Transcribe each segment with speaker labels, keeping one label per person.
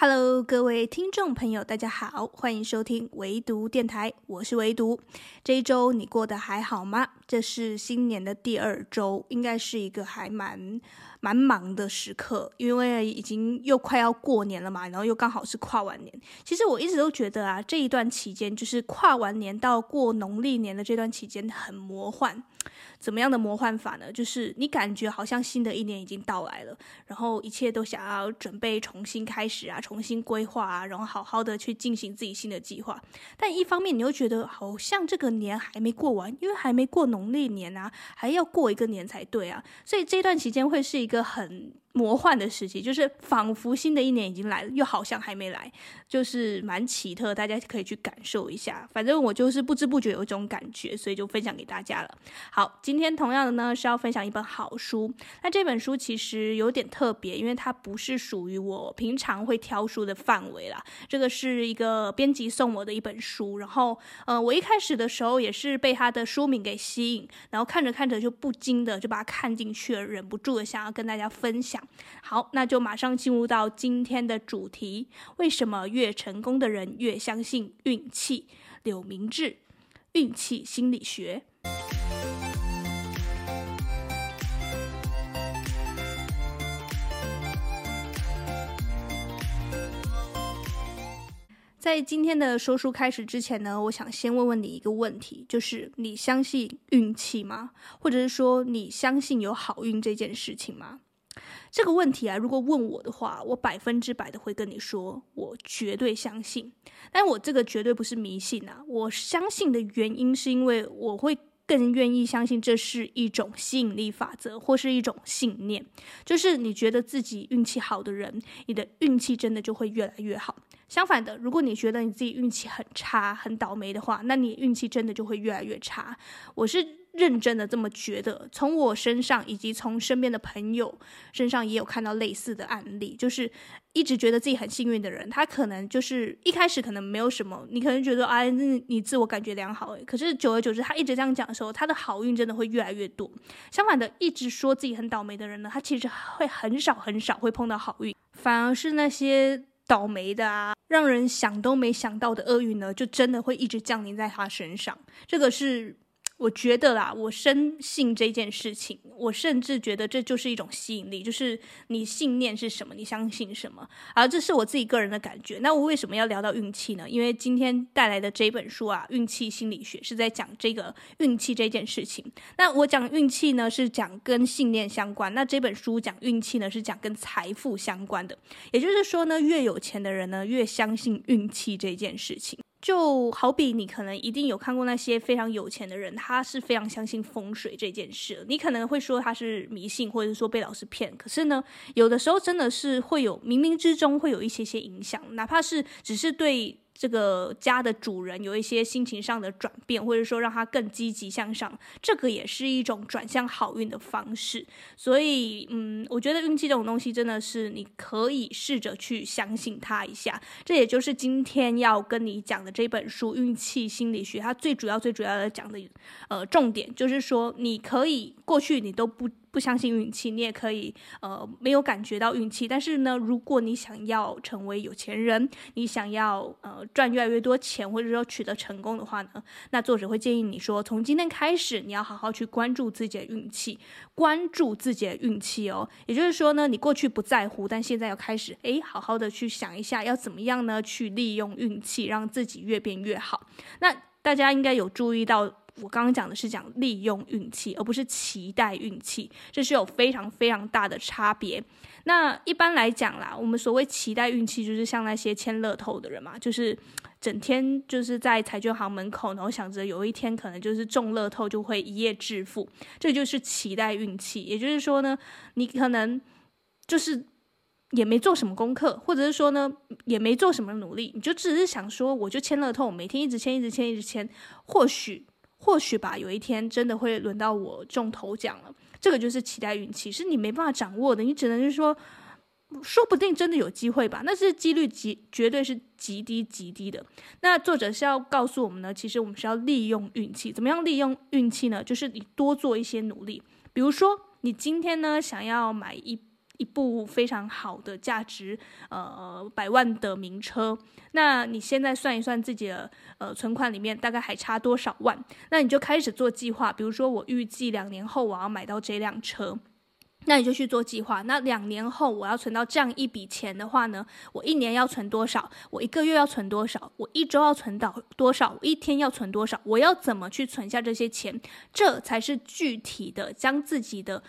Speaker 1: Hello，各位听众朋友，大家好，欢迎收听唯独电台，我是唯独。这一周你过得还好吗？这是新年的第二周，应该是一个还蛮蛮忙的时刻，因为已经又快要过年了嘛，然后又刚好是跨完年。其实我一直都觉得啊，这一段期间就是跨完年到过农历年的这段期间很魔幻。怎么样的魔幻法呢？就是你感觉好像新的一年已经到来了，然后一切都想要准备重新开始啊，重新规划啊，然后好好的去进行自己新的计划。但一方面你又觉得好像这个年还没过完，因为还没过农历年啊，还要过一个年才对啊。所以这段期间会是一个很魔幻的时期，就是仿佛新的一年已经来了，又好像还没来，就是蛮奇特，大家可以去感受一下。反正我就是不知不觉有一种感觉，所以就分享给大家了。好，今天同样的呢是要分享一本好书。那这本书其实有点特别，因为它不是属于我平常会挑书的范围啦。这个是一个编辑送我的一本书，然后呃，我一开始的时候也是被它的书名给吸引，然后看着看着就不禁的就把它看进去了，忍不住的想要跟大家分享。好，那就马上进入到今天的主题：为什么越成功的人越相信运气？柳明志，运气心理学。在今天的说书开始之前呢，我想先问问你一个问题，就是你相信运气吗？或者是说你相信有好运这件事情吗？这个问题啊，如果问我的话，我百分之百的会跟你说，我绝对相信。但我这个绝对不是迷信啊，我相信的原因是因为我会更愿意相信这是一种吸引力法则，或是一种信念。就是你觉得自己运气好的人，你的运气真的就会越来越好。相反的，如果你觉得你自己运气很差、很倒霉的话，那你运气真的就会越来越差。我是。认真的这么觉得，从我身上以及从身边的朋友身上也有看到类似的案例，就是一直觉得自己很幸运的人，他可能就是一开始可能没有什么，你可能觉得啊，你自我感觉良好，可是久而久之，他一直这样讲的时候，他的好运真的会越来越多。相反的，一直说自己很倒霉的人呢，他其实会很少很少会碰到好运，反而是那些倒霉的啊，让人想都没想到的厄运呢，就真的会一直降临在他身上。这个是。我觉得啦，我深信这件事情，我甚至觉得这就是一种吸引力，就是你信念是什么，你相信什么，而这是我自己个人的感觉。那我为什么要聊到运气呢？因为今天带来的这本书啊，《运气心理学》是在讲这个运气这件事情。那我讲运气呢，是讲跟信念相关；那这本书讲运气呢，是讲跟财富相关的。也就是说呢，越有钱的人呢，越相信运气这件事情。就好比你可能一定有看过那些非常有钱的人，他是非常相信风水这件事。你可能会说他是迷信，或者说被老师骗。可是呢，有的时候真的是会有冥冥之中会有一些些影响，哪怕是只是对。这个家的主人有一些心情上的转变，或者说让他更积极向上，这个也是一种转向好运的方式。所以，嗯，我觉得运气这种东西真的是你可以试着去相信它一下。这也就是今天要跟你讲的这本书《运气心理学》，它最主要、最主要的讲的呃重点，就是说你可以过去你都不。不相信运气，你也可以呃没有感觉到运气。但是呢，如果你想要成为有钱人，你想要呃赚越来越多钱，或者说取得成功的话呢，那作者会建议你说，从今天开始，你要好好去关注自己的运气，关注自己的运气哦。也就是说呢，你过去不在乎，但现在要开始，诶，好好的去想一下，要怎么样呢？去利用运气，让自己越变越好。那大家应该有注意到。我刚刚讲的是讲利用运气，而不是期待运气，这是有非常非常大的差别。那一般来讲啦，我们所谓期待运气，就是像那些签乐透的人嘛，就是整天就是在彩券行门口，然后想着有一天可能就是中乐透就会一夜致富，这就是期待运气。也就是说呢，你可能就是也没做什么功课，或者是说呢也没做什么努力，你就只是想说，我就签乐透，每天一直签，一直签，一直签，或许。或许吧，有一天真的会轮到我中头奖了。这个就是期待运气，是你没办法掌握的，你只能是说，说不定真的有机会吧。那是几率极，绝对是极低极低的。那作者是要告诉我们呢，其实我们是要利用运气。怎么样利用运气呢？就是你多做一些努力。比如说，你今天呢想要买一一部非常好的价值呃百万的名车，那你现在算一算自己的呃存款里面大概还差多少万，那你就开始做计划，比如说我预计两年后我要买到这辆车。那你就去做计划。那两年后我要存到这样一笔钱的话呢，我一年要存多少？我一个月要存多少？我一周要存到多少？我一天要存多少？我要怎么去存下这些钱？这才是具体的将自己的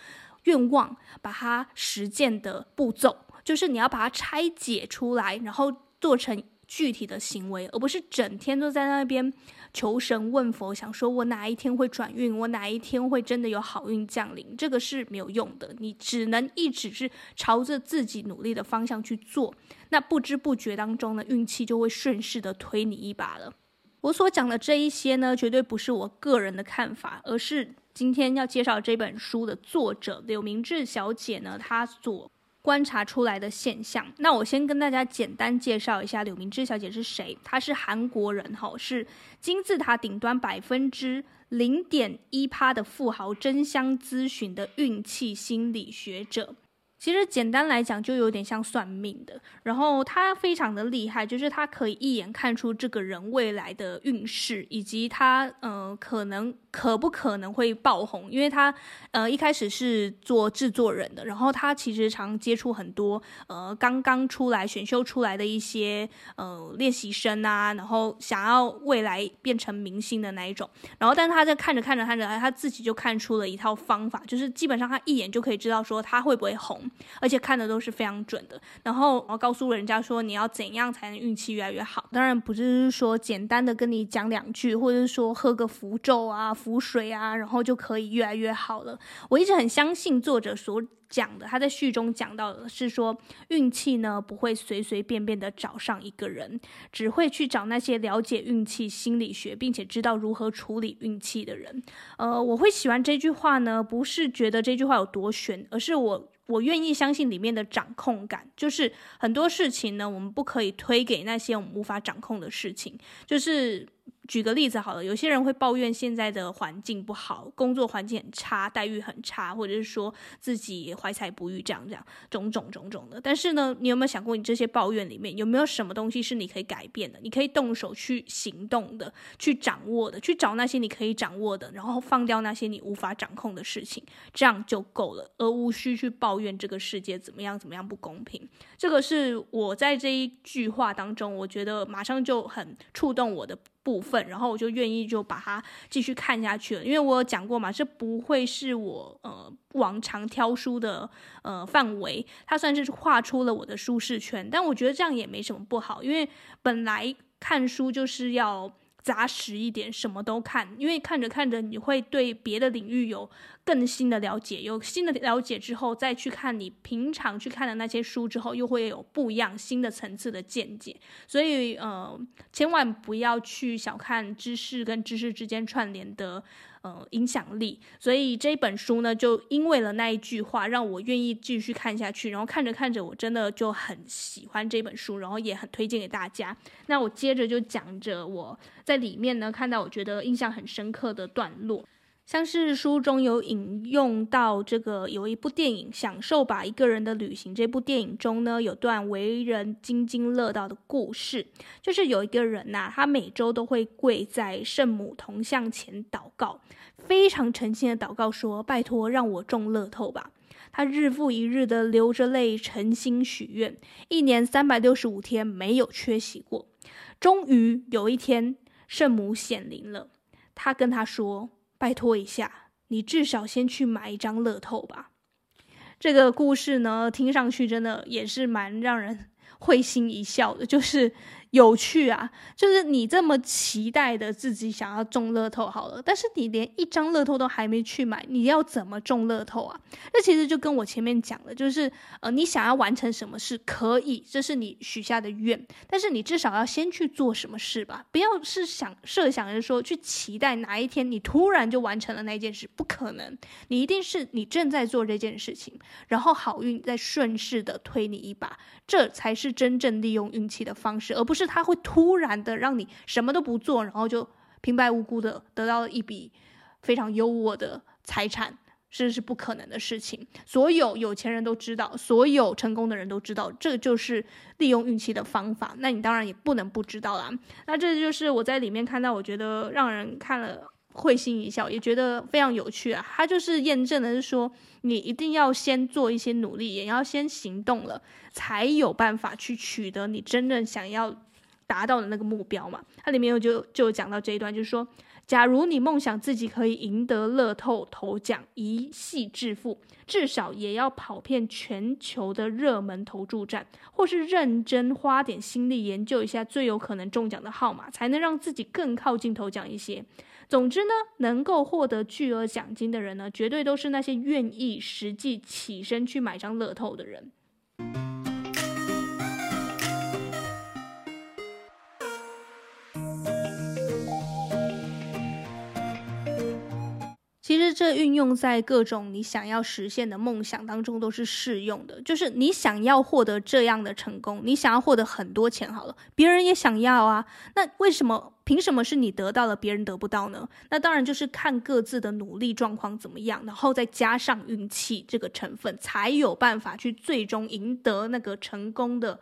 Speaker 1: 愿望把它实践的步骤，就是你要把它拆解出来，然后做成具体的行为，而不是整天都在那边。求神问佛，想说我哪一天会转运，我哪一天会真的有好运降临，这个是没有用的。你只能一直是朝着自己努力的方向去做，那不知不觉当中呢，运气就会顺势的推你一把了。我所讲的这一些呢，绝对不是我个人的看法，而是今天要介绍这本书的作者柳明志小姐呢，她所。观察出来的现象，那我先跟大家简单介绍一下柳明志小姐是谁。她是韩国人，哈，是金字塔顶端百分之零点一趴的富豪争相咨询的运气心理学者。其实简单来讲，就有点像算命的。然后他非常的厉害，就是他可以一眼看出这个人未来的运势，以及他呃可能可不可能会爆红。因为他呃一开始是做制作人的，然后他其实常接触很多呃刚刚出来选秀出来的一些呃练习生啊，然后想要未来变成明星的那一种。然后，但他在看着看着看着，他自己就看出了一套方法，就是基本上他一眼就可以知道说他会不会红。而且看的都是非常准的，然后我告诉人家说，你要怎样才能运气越来越好？当然不是说简单的跟你讲两句，或者是说喝个符咒啊、符水啊，然后就可以越来越好了。我一直很相信作者所讲的，他在序中讲到的是说，运气呢不会随随便便的找上一个人，只会去找那些了解运气心理学，并且知道如何处理运气的人。呃，我会喜欢这句话呢，不是觉得这句话有多玄，而是我。我愿意相信里面的掌控感，就是很多事情呢，我们不可以推给那些我们无法掌控的事情，就是。举个例子好了，有些人会抱怨现在的环境不好，工作环境很差，待遇很差，或者是说自己怀才不遇，这样这样种种种种的。但是呢，你有没有想过，你这些抱怨里面有没有什么东西是你可以改变的？你可以动手去行动的，去掌握的，去找那些你可以掌握的，然后放掉那些你无法掌控的事情，这样就够了，而无需去抱怨这个世界怎么样怎么样不公平。这个是我在这一句话当中，我觉得马上就很触动我的。部分，然后我就愿意就把它继续看下去了，因为我有讲过嘛，这不会是我呃往常挑书的呃范围，它算是画出了我的舒适圈，但我觉得这样也没什么不好，因为本来看书就是要扎实一点，什么都看，因为看着看着你会对别的领域有。更新的了解，有新的了解之后，再去看你平常去看的那些书之后，又会有不一样新的层次的见解。所以，呃，千万不要去小看知识跟知识之间串联的呃影响力。所以这本书呢，就因为了那一句话，让我愿意继续看下去。然后看着看着，我真的就很喜欢这本书，然后也很推荐给大家。那我接着就讲着我在里面呢看到我觉得印象很深刻的段落。像是书中有引用到这个有一部电影《享受吧，一个人的旅行》。这部电影中呢，有段为人津津乐道的故事，就是有一个人呐、啊，他每周都会跪在圣母铜像前祷告，非常诚心的祷告说：“拜托，让我中乐透吧。”他日复一日的流着泪诚心许愿，一年三百六十五天没有缺席过。终于有一天，圣母显灵了，他跟他说。拜托一下，你至少先去买一张乐透吧。这个故事呢，听上去真的也是蛮让人会心一笑的，就是。有趣啊，就是你这么期待的自己想要中乐透好了，但是你连一张乐透都还没去买，你要怎么中乐透啊？那其实就跟我前面讲的，就是呃，你想要完成什么事可以，这是你许下的愿，但是你至少要先去做什么事吧，不要是想设想着说去期待哪一天你突然就完成了那件事，不可能，你一定是你正在做这件事情，然后好运再顺势的推你一把，这才是是真正利用运气的方式，而不是。他会突然的让你什么都不做，然后就平白无故的得到了一笔非常优渥的财产，这是不可能的事情。所有有钱人都知道，所有成功的人都知道，这就是利用运气的方法。那你当然也不能不知道啦。那这就是我在里面看到，我觉得让人看了会心一笑，也觉得非常有趣啊。它就是验证的是说，你一定要先做一些努力，也要先行动了，才有办法去取得你真正想要达到的那个目标嘛。它里面有就就讲到这一段，就是说。假如你梦想自己可以赢得乐透头奖，一夕致富，至少也要跑遍全球的热门投注站，或是认真花点心力研究一下最有可能中奖的号码，才能让自己更靠近头奖一些。总之呢，能够获得巨额奖金的人呢，绝对都是那些愿意实际起身去买张乐透的人。其实这运用在各种你想要实现的梦想当中都是适用的。就是你想要获得这样的成功，你想要获得很多钱，好了，别人也想要啊。那为什么？凭什么是你得到了，别人得不到呢？那当然就是看各自的努力状况怎么样，然后再加上运气这个成分，才有办法去最终赢得那个成功的。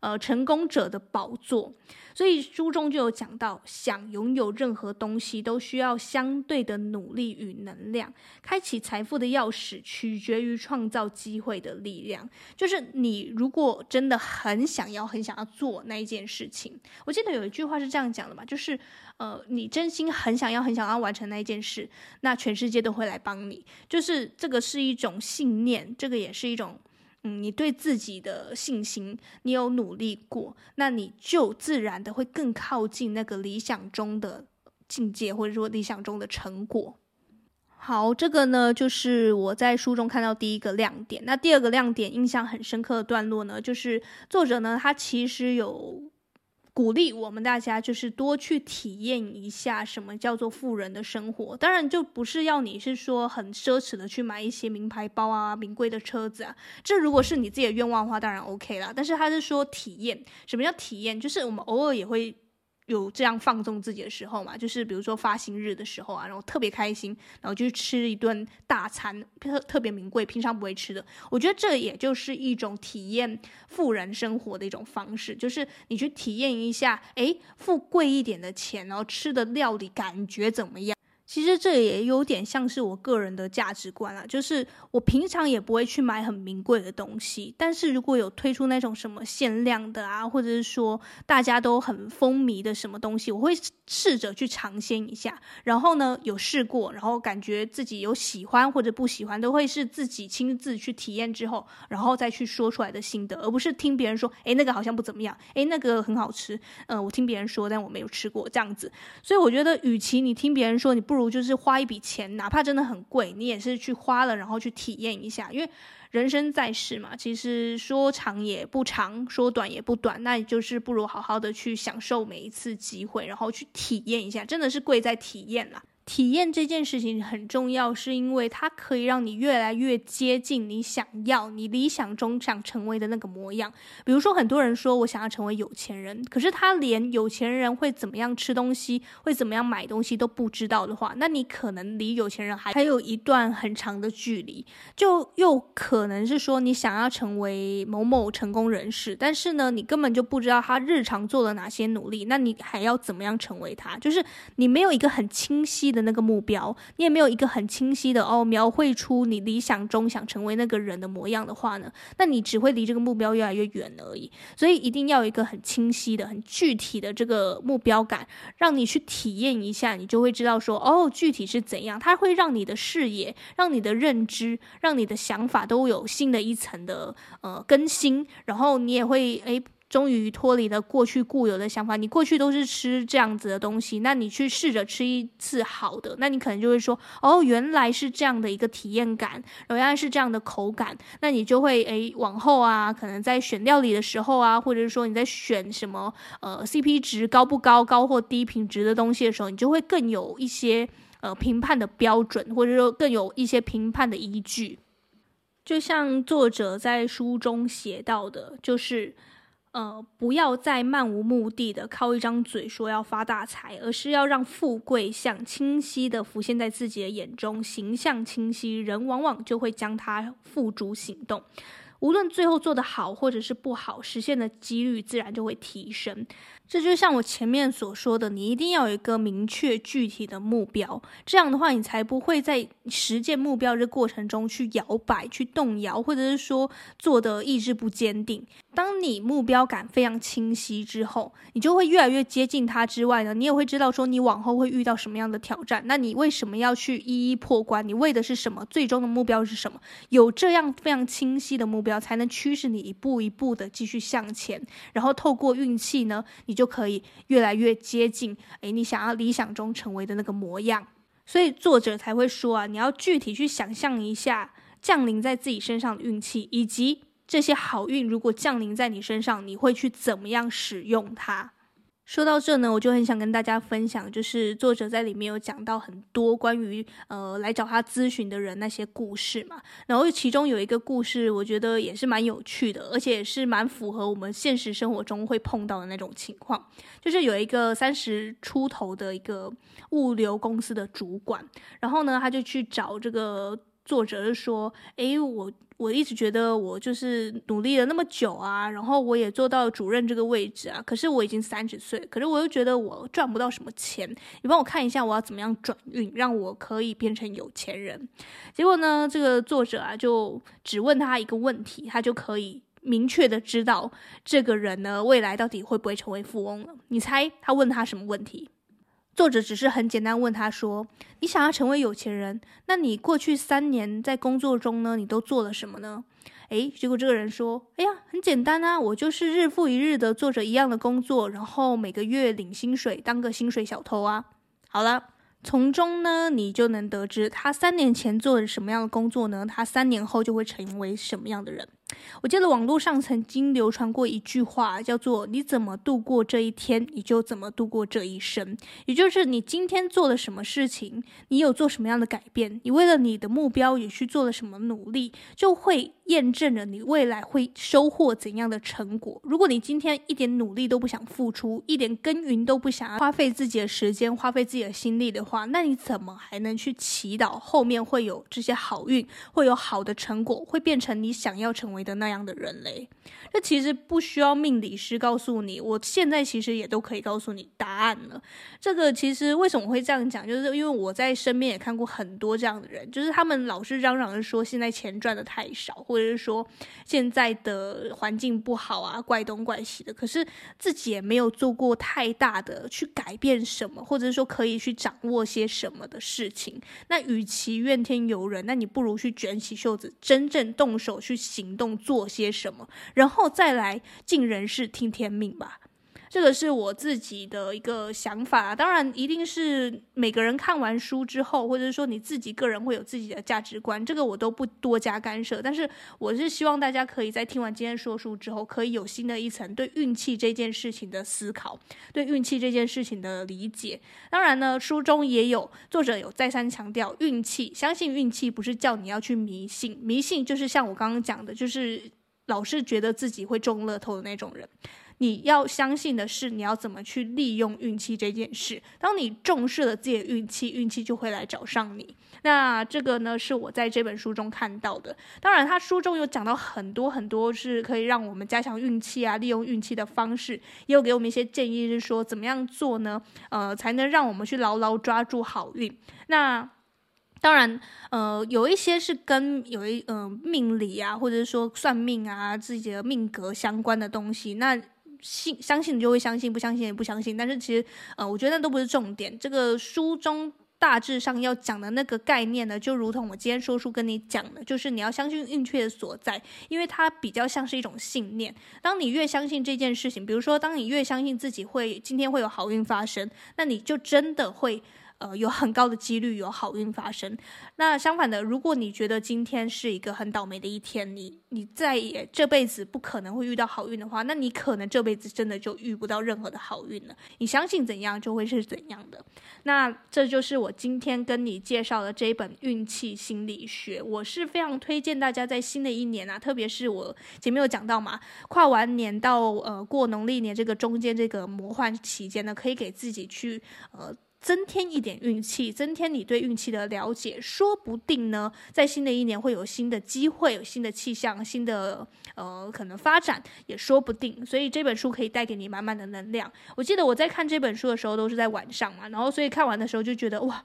Speaker 1: 呃，成功者的宝座，所以书中就有讲到，想拥有任何东西都需要相对的努力与能量。开启财富的钥匙取决于创造机会的力量。就是你如果真的很想要、很想要做那一件事情，我记得有一句话是这样讲的嘛，就是呃，你真心很想要、很想要完成那一件事，那全世界都会来帮你。就是这个是一种信念，这个也是一种。嗯，你对自己的信心，你有努力过，那你就自然的会更靠近那个理想中的境界，或者说理想中的成果。好，这个呢，就是我在书中看到第一个亮点。那第二个亮点，印象很深刻的段落呢，就是作者呢，他其实有。鼓励我们大家就是多去体验一下什么叫做富人的生活。当然，就不是要你是说很奢侈的去买一些名牌包啊、名贵的车子啊。这如果是你自己的愿望的话，当然 OK 啦。但是他是说体验，什么叫体验？就是我们偶尔也会。有这样放纵自己的时候嘛，就是比如说发薪日的时候啊，然后特别开心，然后就吃一顿大餐，特特别名贵，平常不会吃的。我觉得这也就是一种体验富人生活的一种方式，就是你去体验一下，诶，付贵一点的钱，然后吃的料理感觉怎么样？其实这也有点像是我个人的价值观啊，就是我平常也不会去买很名贵的东西，但是如果有推出那种什么限量的啊，或者是说大家都很风靡的什么东西，我会试着去尝鲜一下。然后呢，有试过，然后感觉自己有喜欢或者不喜欢，都会是自己亲自去体验之后，然后再去说出来的心得，而不是听别人说，诶，那个好像不怎么样，诶，那个很好吃，嗯、我听别人说，但我没有吃过这样子。所以我觉得，与其你听别人说，你不如。如就是花一笔钱，哪怕真的很贵，你也是去花了，然后去体验一下。因为人生在世嘛，其实说长也不长，说短也不短，那也就是不如好好的去享受每一次机会，然后去体验一下，真的是贵在体验啦。体验这件事情很重要，是因为它可以让你越来越接近你想要、你理想中想成为的那个模样。比如说，很多人说我想要成为有钱人，可是他连有钱人会怎么样吃东西、会怎么样买东西都不知道的话，那你可能离有钱人还还有一段很长的距离。就又可能是说，你想要成为某某成功人士，但是呢，你根本就不知道他日常做了哪些努力，那你还要怎么样成为他？就是你没有一个很清晰的。那个目标，你也没有一个很清晰的哦，描绘出你理想中想成为那个人的模样的话呢，那你只会离这个目标越来越远而已。所以一定要有一个很清晰的、很具体的这个目标感，让你去体验一下，你就会知道说哦，具体是怎样。它会让你的视野、让你的认知、让你的想法都有新的一层的呃更新，然后你也会诶。终于脱离了过去固有的想法，你过去都是吃这样子的东西，那你去试着吃一次好的，那你可能就会说，哦，原来是这样的一个体验感，原来是这样的口感，那你就会诶，往后啊，可能在选料理的时候啊，或者是说你在选什么呃 CP 值高不高、高或低品质的东西的时候，你就会更有一些呃评判的标准，或者说更有一些评判的依据。就像作者在书中写到的，就是。呃，不要再漫无目的的靠一张嘴说要发大财，而是要让富贵相清晰的浮现在自己的眼中，形象清晰，人往往就会将它付诸行动。无论最后做得好或者是不好，实现的几率自然就会提升。这就像我前面所说的，你一定要有一个明确具体的目标，这样的话，你才不会在实现目标的过程中去摇摆、去动摇，或者是说做的意志不坚定。当你目标感非常清晰之后，你就会越来越接近它。之外呢，你也会知道说你往后会遇到什么样的挑战。那你为什么要去一一破关？你为的是什么？最终的目标是什么？有这样非常清晰的目标，才能驱使你一步一步的继续向前。然后透过运气呢，你就可以越来越接近诶，你想要理想中成为的那个模样。所以作者才会说啊，你要具体去想象一下降临在自己身上的运气，以及。这些好运如果降临在你身上，你会去怎么样使用它？说到这呢，我就很想跟大家分享，就是作者在里面有讲到很多关于呃来找他咨询的人那些故事嘛。然后其中有一个故事，我觉得也是蛮有趣的，而且也是蛮符合我们现实生活中会碰到的那种情况。就是有一个三十出头的一个物流公司的主管，然后呢，他就去找这个作者，就说：“诶，我。”我一直觉得我就是努力了那么久啊，然后我也做到主任这个位置啊，可是我已经三十岁，可是我又觉得我赚不到什么钱，你帮我看一下我要怎么样转运，让我可以变成有钱人。结果呢，这个作者啊就只问他一个问题，他就可以明确的知道这个人呢未来到底会不会成为富翁了。你猜他问他什么问题？作者只是很简单问他说：“你想要成为有钱人，那你过去三年在工作中呢，你都做了什么呢？”诶，结果这个人说：“哎呀，很简单啊，我就是日复一日的做着一样的工作，然后每个月领薪水，当个薪水小偷啊。”好了。从中呢，你就能得知他三年前做了什么样的工作呢？他三年后就会成为什么样的人？我记得网络上曾经流传过一句话，叫做“你怎么度过这一天，你就怎么度过这一生”。也就是你今天做了什么事情，你有做什么样的改变，你为了你的目标也去做了什么努力，就会验证了你未来会收获怎样的成果。如果你今天一点努力都不想付出，一点耕耘都不想要花费自己的时间，花费自己的心力的话，那你怎么还能去祈祷后面会有这些好运，会有好的成果，会变成你想要成为的那样的人嘞？这其实不需要命理师告诉你，我现在其实也都可以告诉你答案了。这个其实为什么会这样讲，就是因为我在身边也看过很多这样的人，就是他们老是嚷嚷着说现在钱赚得太少，或者就是说现在的环境不好啊，怪东怪西的，可是自己也没有做过太大的去改变什么，或者是说可以去掌握。些什么的事情？那与其怨天尤人，那你不如去卷起袖子，真正动手去行动，做些什么，然后再来尽人事，听天命吧。这个是我自己的一个想法，当然一定是每个人看完书之后，或者说你自己个人会有自己的价值观，这个我都不多加干涉。但是我是希望大家可以在听完今天说书之后，可以有新的一层对运气这件事情的思考，对运气这件事情的理解。当然呢，书中也有作者有再三强调，运气，相信运气不是叫你要去迷信，迷信就是像我刚刚讲的，就是老是觉得自己会中乐透的那种人。你要相信的是，你要怎么去利用运气这件事。当你重视了自己的运气，运气就会来找上你。那这个呢，是我在这本书中看到的。当然，他书中有讲到很多很多是可以让我们加强运气啊，利用运气的方式，也有给我们一些建议，是说怎么样做呢？呃，才能让我们去牢牢抓住好运。那当然，呃，有一些是跟有一嗯、呃、命理啊，或者是说算命啊，自己的命格相关的东西，那。信相信你就会相信，不相信也不相信。但是其实，呃，我觉得那都不是重点。这个书中大致上要讲的那个概念呢，就如同我今天说书跟你讲的，就是你要相信运气的所在，因为它比较像是一种信念。当你越相信这件事情，比如说，当你越相信自己会今天会有好运发生，那你就真的会。呃有很高的几率有好运发生。那相反的，如果你觉得今天是一个很倒霉的一天，你你再也这辈子不可能会遇到好运的话，那你可能这辈子真的就遇不到任何的好运了。你相信怎样就会是怎样的。那这就是我今天跟你介绍的这一本运气心理学。我是非常推荐大家在新的一年啊，特别是我前面有讲到嘛，跨完年到呃过农历年这个中间这个魔幻期间呢，可以给自己去呃。增添一点运气，增添你对运气的了解，说不定呢，在新的一年会有新的机会，有新的气象，新的呃可能发展也说不定。所以这本书可以带给你满满的能量。我记得我在看这本书的时候都是在晚上嘛，然后所以看完的时候就觉得哇，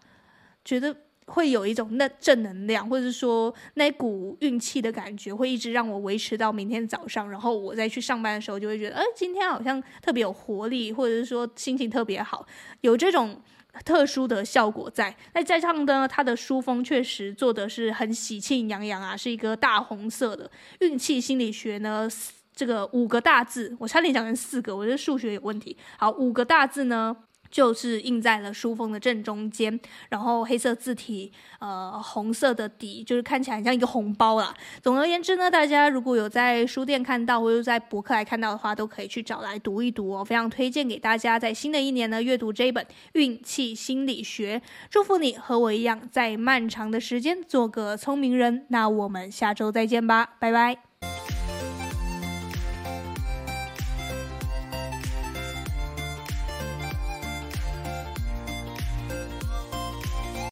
Speaker 1: 觉得会有一种那正能量，或者是说那股运气的感觉会一直让我维持到明天早上，然后我再去上班的时候就会觉得，哎，今天好像特别有活力，或者是说心情特别好，有这种。特殊的效果在，那再加上呢，它的书封确实做的是很喜庆洋洋啊，是一个大红色的运气心理学呢，这个五个大字，我差点讲成四个，我觉得数学有问题。好，五个大字呢。就是印在了书封的正中间，然后黑色字体，呃，红色的底，就是看起来很像一个红包啦。总而言之呢，大家如果有在书店看到，或者在博客来看到的话，都可以去找来读一读哦。非常推荐给大家，在新的一年呢，阅读这一本《运气心理学》。祝福你和我一样，在漫长的时间做个聪明人。那我们下周再见吧，拜拜。